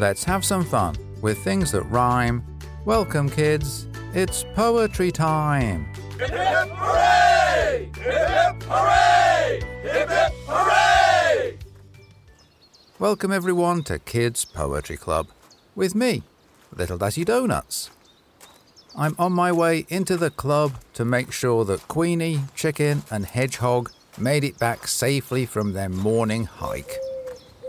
Let's have some fun with things that rhyme. Welcome, kids. It's poetry time. Hip hip hooray! Hip hip hooray! Hip hip hooray! Welcome, everyone, to Kids Poetry Club with me, Little Dazzy Donuts. I'm on my way into the club to make sure that Queenie, Chicken, and Hedgehog made it back safely from their morning hike.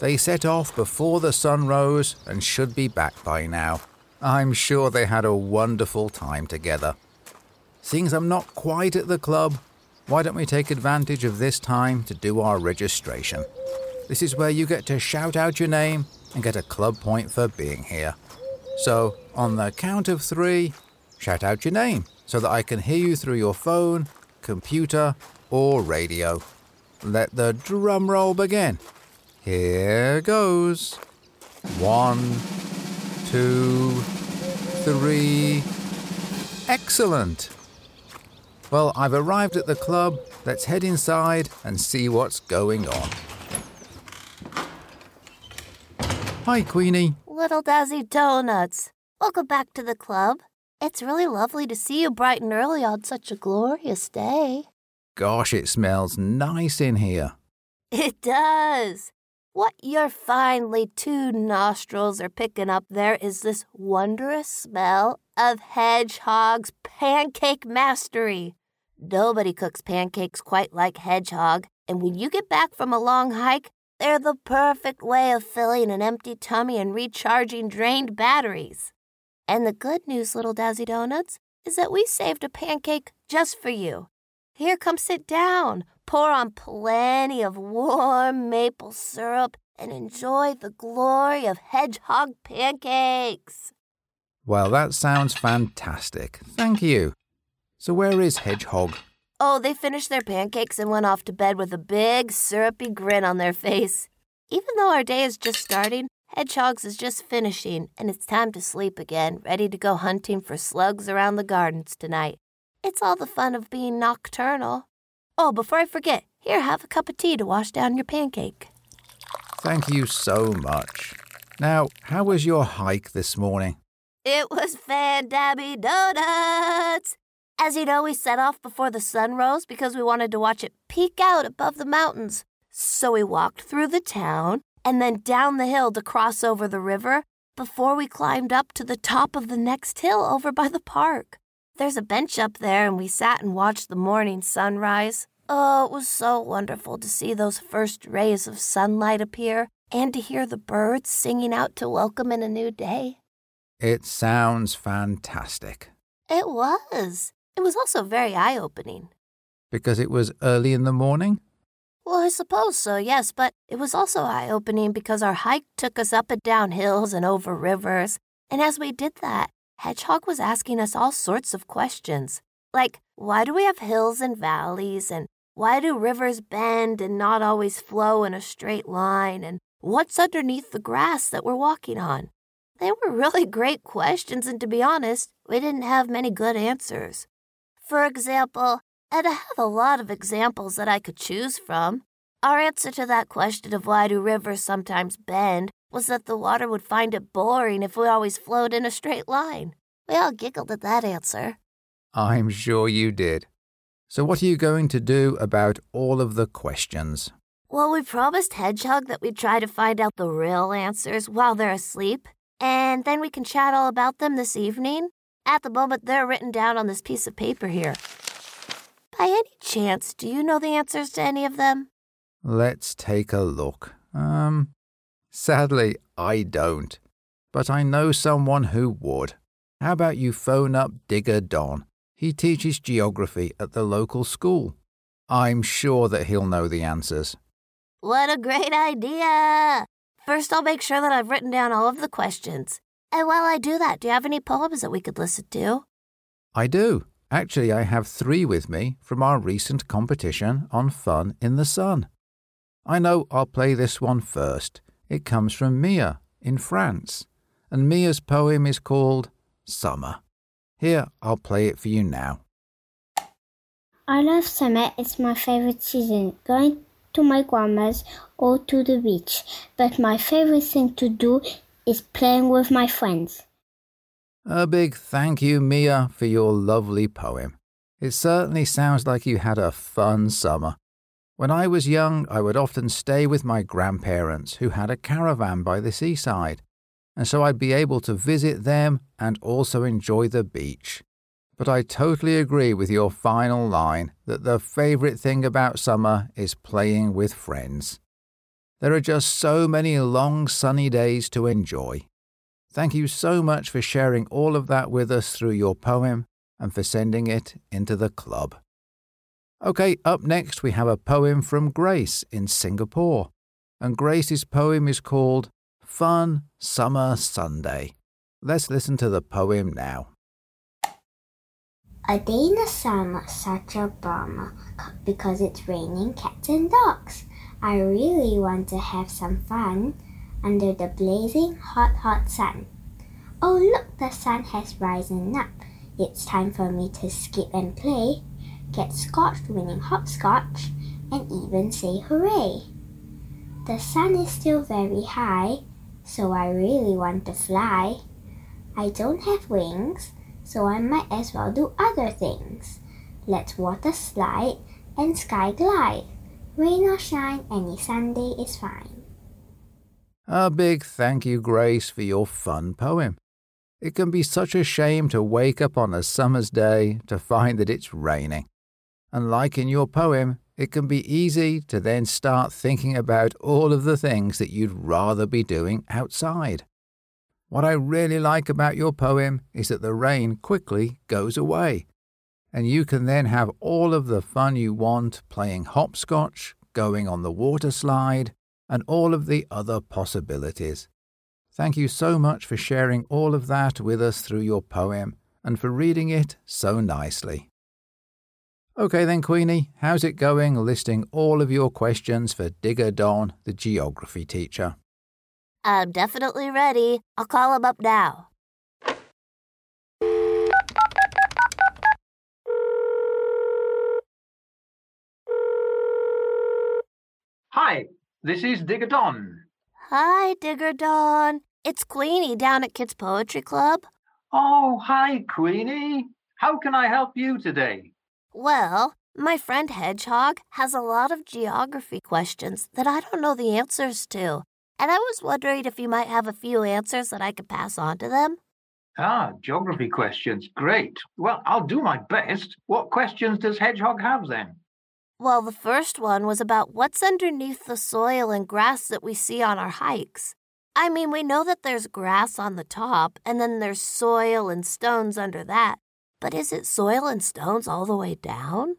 They set off before the sun rose and should be back by now. I'm sure they had a wonderful time together. Seeing as I'm not quite at the club, why don't we take advantage of this time to do our registration? This is where you get to shout out your name and get a club point for being here. So, on the count of three, shout out your name so that I can hear you through your phone, computer, or radio. Let the drum roll begin. Here goes. One, two, three. Excellent. Well, I've arrived at the club. Let's head inside and see what's going on. Hi, Queenie. Little Dazzy Donuts. Welcome back to the club. It's really lovely to see you bright and early on such a glorious day. Gosh, it smells nice in here. It does. What your finely tuned nostrils are picking up there is this wondrous smell of Hedgehog's pancake mastery. Nobody cooks pancakes quite like Hedgehog, and when you get back from a long hike, they're the perfect way of filling an empty tummy and recharging drained batteries. And the good news, little Dazzy Donuts, is that we saved a pancake just for you. Here, come sit down, pour on plenty of warm maple syrup, and enjoy the glory of hedgehog pancakes. Well, that sounds fantastic. Thank you. So, where is Hedgehog? Oh, they finished their pancakes and went off to bed with a big, syrupy grin on their face. Even though our day is just starting, Hedgehog's is just finishing, and it's time to sleep again, ready to go hunting for slugs around the gardens tonight. It's all the fun of being nocturnal. Oh, before I forget, here, have a cup of tea to wash down your pancake. Thank you so much. Now, how was your hike this morning? It was fan dabby donuts. As you know, we set off before the sun rose because we wanted to watch it peek out above the mountains. So we walked through the town and then down the hill to cross over the river before we climbed up to the top of the next hill over by the park. There's a bench up there, and we sat and watched the morning sunrise. Oh, it was so wonderful to see those first rays of sunlight appear and to hear the birds singing out to welcome in a new day. It sounds fantastic. It was. It was also very eye opening. Because it was early in the morning? Well, I suppose so, yes, but it was also eye opening because our hike took us up and down hills and over rivers. And as we did that, Hedgehog was asking us all sorts of questions. Like, why do we have hills and valleys? And why do rivers bend and not always flow in a straight line? And what's underneath the grass that we're walking on? They were really great questions, and to be honest, we didn't have many good answers. For example, and I have a lot of examples that I could choose from. Our answer to that question of why do rivers sometimes bend was that the water would find it boring if we always flowed in a straight line. We all giggled at that answer. I'm sure you did. So, what are you going to do about all of the questions? Well, we promised Hedgehog that we'd try to find out the real answers while they're asleep, and then we can chat all about them this evening. At the moment, they're written down on this piece of paper here. By any chance, do you know the answers to any of them? Let's take a look. Um, sadly, I don't. But I know someone who would. How about you phone up Digger Don? He teaches geography at the local school. I'm sure that he'll know the answers. What a great idea! First, I'll make sure that I've written down all of the questions. And while I do that, do you have any poems that we could listen to? I do. Actually, I have three with me from our recent competition on Fun in the Sun. I know I'll play this one first. It comes from Mia in France, and Mia's poem is called Summer. Here, I'll play it for you now. I love summer, it's my favorite season. Going to my grandma's or to the beach. But my favorite thing to do is playing with my friends. A big thank you, Mia, for your lovely poem. It certainly sounds like you had a fun summer. When I was young, I would often stay with my grandparents who had a caravan by the seaside, and so I'd be able to visit them and also enjoy the beach. But I totally agree with your final line that the favourite thing about summer is playing with friends. There are just so many long sunny days to enjoy. Thank you so much for sharing all of that with us through your poem and for sending it into the club. Okay, up next we have a poem from Grace in Singapore. And Grace's poem is called Fun Summer Sunday. Let's listen to the poem now. A day in the summer, such a bummer, because it's raining cats and dogs. I really want to have some fun under the blazing hot, hot sun. Oh, look, the sun has risen up. It's time for me to skip and play, get scotched winning hopscotch, and even say hooray. The sun is still very high, so I really want to fly. I don't have wings, so I might as well do other things. Let's water slide and sky glide. Rain or shine, any Sunday is fine. A big thank you, Grace, for your fun poem. It can be such a shame to wake up on a summer's day to find that it's raining. And like in your poem, it can be easy to then start thinking about all of the things that you'd rather be doing outside. What I really like about your poem is that the rain quickly goes away and you can then have all of the fun you want playing hopscotch, going on the water slide, and all of the other possibilities. Thank you so much for sharing all of that with us through your poem and for reading it so nicely. Okay then, Queenie, how's it going listing all of your questions for Digger Don, the geography teacher? I'm definitely ready. I'll call him up now. Hi, this is Digger Don. Hi, Digger Don. It's Queenie down at Kids Poetry Club. Oh, hi, Queenie. How can I help you today? Well, my friend Hedgehog has a lot of geography questions that I don't know the answers to. And I was wondering if you might have a few answers that I could pass on to them. Ah, geography questions. Great. Well, I'll do my best. What questions does Hedgehog have then? Well, the first one was about what's underneath the soil and grass that we see on our hikes. I mean, we know that there's grass on the top, and then there's soil and stones under that. But is it soil and stones all the way down?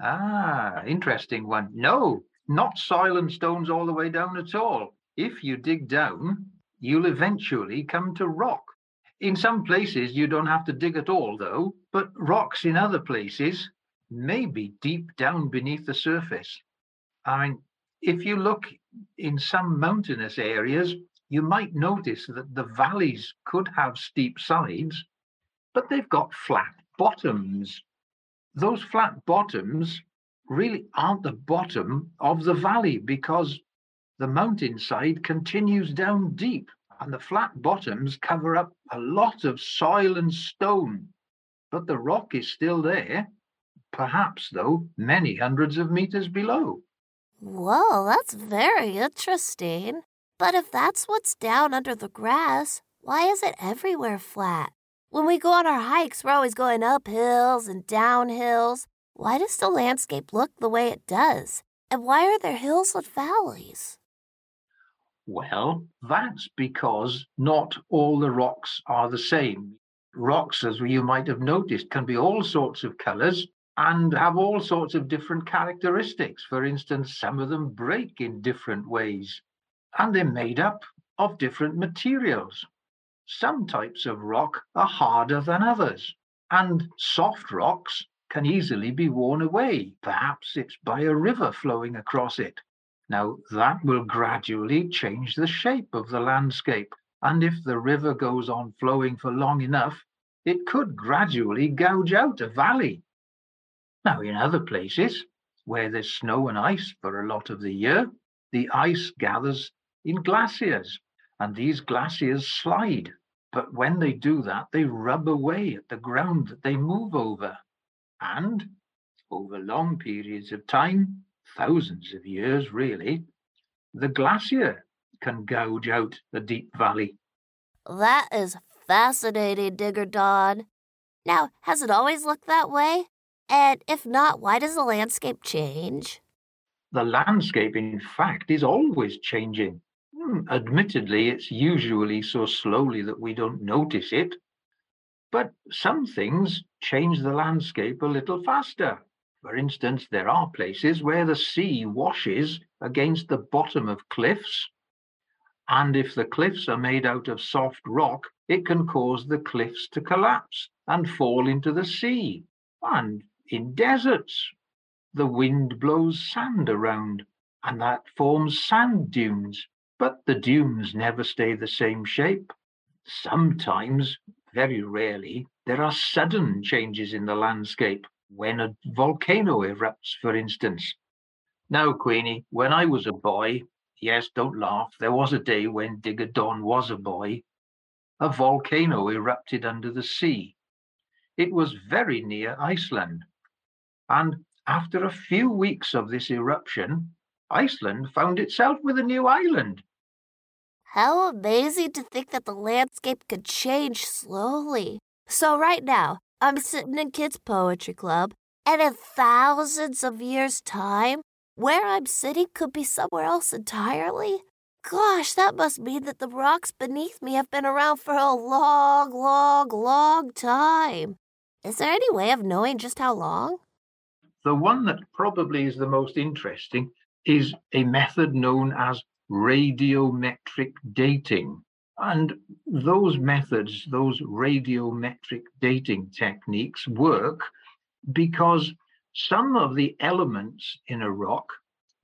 Ah, interesting one. No, not soil and stones all the way down at all. If you dig down, you'll eventually come to rock. In some places, you don't have to dig at all, though, but rocks in other places may be deep down beneath the surface. I mean, if you look in some mountainous areas, you might notice that the valleys could have steep sides, but they've got flat bottoms. Those flat bottoms really aren't the bottom of the valley because the mountainside continues down deep and the flat bottoms cover up a lot of soil and stone. But the rock is still there perhaps, though, many hundreds of meters below. Whoa, that's very interesting. But if that's what's down under the grass, why is it everywhere flat? When we go on our hikes, we're always going up hills and down hills. Why does the landscape look the way it does? And why are there hills and valleys? Well, that's because not all the rocks are the same. Rocks, as you might have noticed, can be all sorts of colors and have all sorts of different characteristics. For instance, some of them break in different ways, and they're made up of different materials. Some types of rock are harder than others, and soft rocks can easily be worn away. Perhaps it's by a river flowing across it. Now, that will gradually change the shape of the landscape, and if the river goes on flowing for long enough, it could gradually gouge out a valley now, in other places where there's snow and ice for a lot of the year, the ice gathers in glaciers. And these glaciers slide. But when they do that, they rub away at the ground that they move over. And over long periods of time, thousands of years really, the glacier can gouge out the deep valley. That is fascinating, Digger Don. Now, has it always looked that way? And if not, why does the landscape change? The landscape, in fact, is always changing. Hmm, admittedly, it's usually so slowly that we don't notice it. But some things change the landscape a little faster. For instance, there are places where the sea washes against the bottom of cliffs. And if the cliffs are made out of soft rock, it can cause the cliffs to collapse and fall into the sea. And in deserts, the wind blows sand around, and that forms sand dunes. But the dunes never stay the same shape. Sometimes, very rarely, there are sudden changes in the landscape when a volcano erupts, for instance. Now, Queenie, when I was a boy, yes, don't laugh, there was a day when Digger Don was a boy, a volcano erupted under the sea. It was very near Iceland. And after a few weeks of this eruption, Iceland found itself with a new island. How amazing to think that the landscape could change slowly. So, right now, I'm sitting in Kids Poetry Club, and in thousands of years' time, where I'm sitting could be somewhere else entirely. Gosh, that must mean that the rocks beneath me have been around for a long, long, long time. Is there any way of knowing just how long? The one that probably is the most interesting is a method known as radiometric dating. And those methods, those radiometric dating techniques work because some of the elements in a rock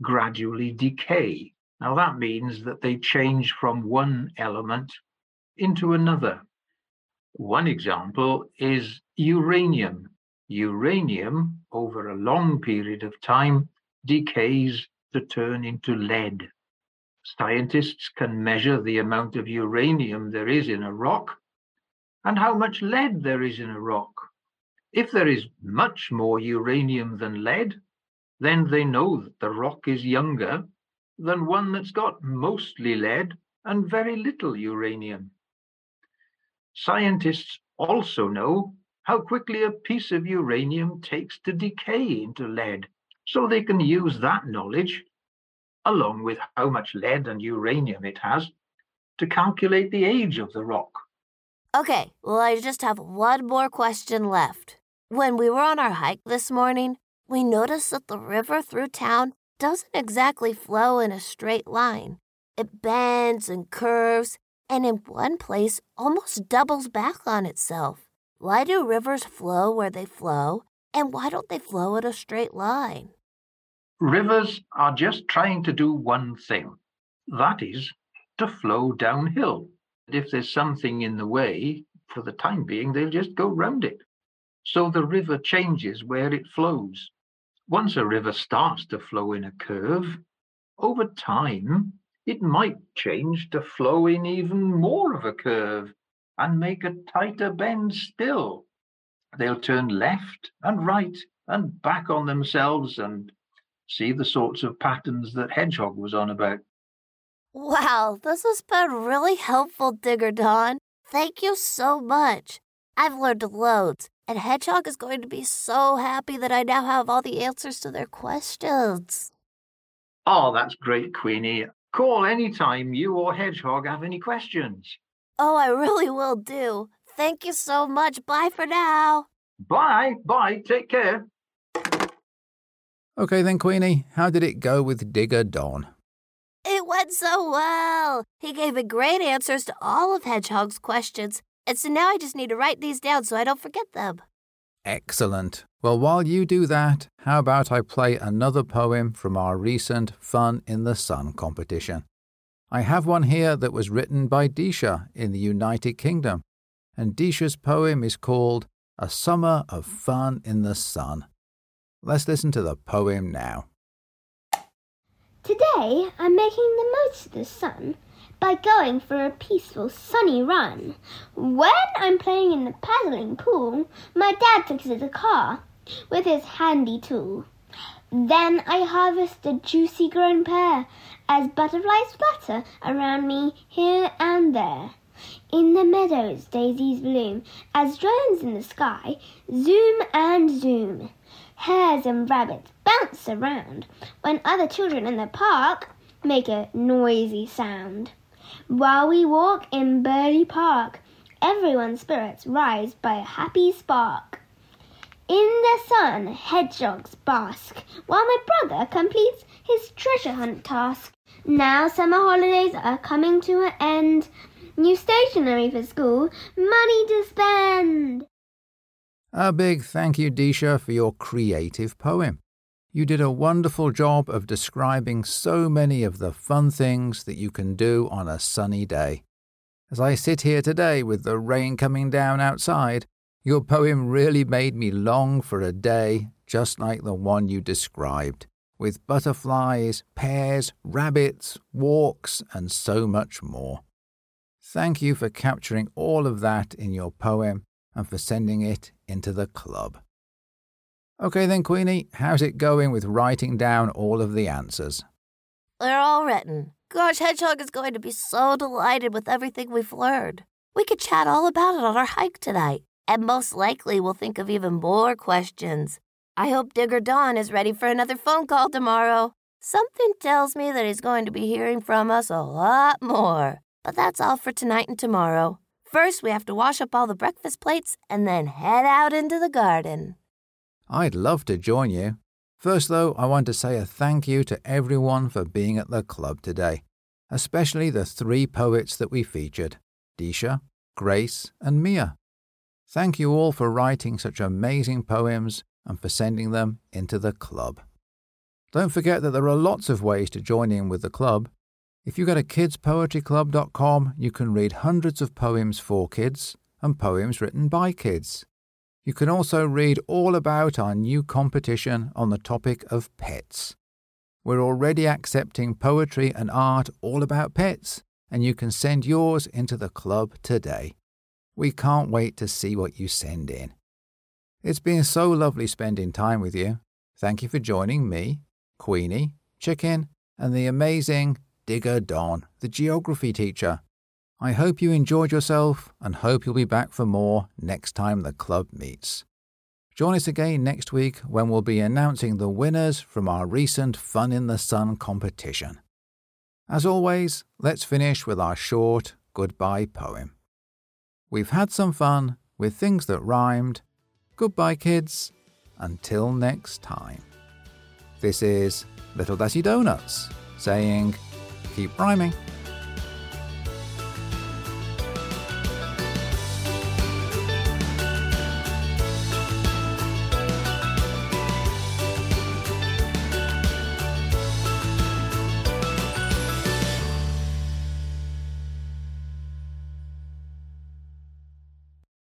gradually decay. Now, that means that they change from one element into another. One example is uranium. Uranium, over a long period of time, decays to turn into lead. Scientists can measure the amount of uranium there is in a rock and how much lead there is in a rock. If there is much more uranium than lead, then they know that the rock is younger than one that's got mostly lead and very little uranium. Scientists also know how quickly a piece of uranium takes to decay into lead, so they can use that knowledge, along with how much lead and uranium it has, to calculate the age of the rock. Okay, well, I just have one more question left. When we were on our hike this morning, we noticed that the river through town doesn't exactly flow in a straight line. It bends and curves, and in one place almost doubles back on itself. Why do rivers flow where they flow, and why don't they flow in a straight line? Rivers are just trying to do one thing that is, to flow downhill. If there's something in the way, for the time being, they'll just go round it. So the river changes where it flows. Once a river starts to flow in a curve, over time, it might change to flow in even more of a curve and make a tighter bend still. They'll turn left and right and back on themselves and see the sorts of patterns that Hedgehog was on about. Wow, this has been really helpful, Digger Don. Thank you so much. I've learned loads, and Hedgehog is going to be so happy that I now have all the answers to their questions. Oh, that's great, Queenie. Call anytime you or Hedgehog have any questions. Oh, I really will do. Thank you so much. Bye for now. Bye, bye, take care. Okay then, Queenie, how did it go with Digger Don? It went so well. He gave me great answers to all of Hedgehog's questions, and so now I just need to write these down so I don't forget them. Excellent. Well, while you do that, how about I play another poem from our recent Fun in the Sun competition? I have one here that was written by Disha in the United Kingdom, and Disha's poem is called A Summer of Fun in the Sun. Let's listen to the poem now. Today I'm making the most of the sun by going for a peaceful sunny run. When I'm playing in the paddling pool, my dad fixes a car with his handy tool. Then I harvest a juicy grown pear as butterflies flutter around me here and there. In the meadows daisies bloom as drones in the sky zoom and zoom. Hares and rabbits bounce around when other children in the park make a noisy sound. While we walk in Burley Park, everyone's spirits rise by a happy spark. In the sun, hedgehogs bask, while my brother completes his treasure hunt task. Now summer holidays are coming to an end. New stationery for school, money to spend. A big thank you, Disha, for your creative poem. You did a wonderful job of describing so many of the fun things that you can do on a sunny day. As I sit here today with the rain coming down outside, your poem really made me long for a day just like the one you described, with butterflies, pears, rabbits, walks, and so much more. Thank you for capturing all of that in your poem and for sending it into the club. Okay, then, Queenie, how's it going with writing down all of the answers? They're all written. Gosh, Hedgehog is going to be so delighted with everything we've learned. We could chat all about it on our hike tonight, and most likely we'll think of even more questions. I hope Digger Don is ready for another phone call tomorrow. Something tells me that he's going to be hearing from us a lot more. But that's all for tonight and tomorrow. First, we have to wash up all the breakfast plates and then head out into the garden. I'd love to join you. First, though, I want to say a thank you to everyone for being at the club today, especially the three poets that we featured Disha, Grace, and Mia. Thank you all for writing such amazing poems and for sending them into the club. Don't forget that there are lots of ways to join in with the club. If you go to kidspoetryclub.com, you can read hundreds of poems for kids and poems written by kids. You can also read all about our new competition on the topic of pets. We're already accepting poetry and art all about pets, and you can send yours into the club today. We can't wait to see what you send in. It's been so lovely spending time with you. Thank you for joining me, Queenie, Chicken, and the amazing Digger Don, the geography teacher. I hope you enjoyed yourself and hope you'll be back for more next time the club meets. Join us again next week when we'll be announcing the winners from our recent Fun in the Sun competition. As always, let's finish with our short goodbye poem. We've had some fun with things that rhymed. Goodbye, kids. Until next time. This is Little Dazzy Donuts saying, keep rhyming.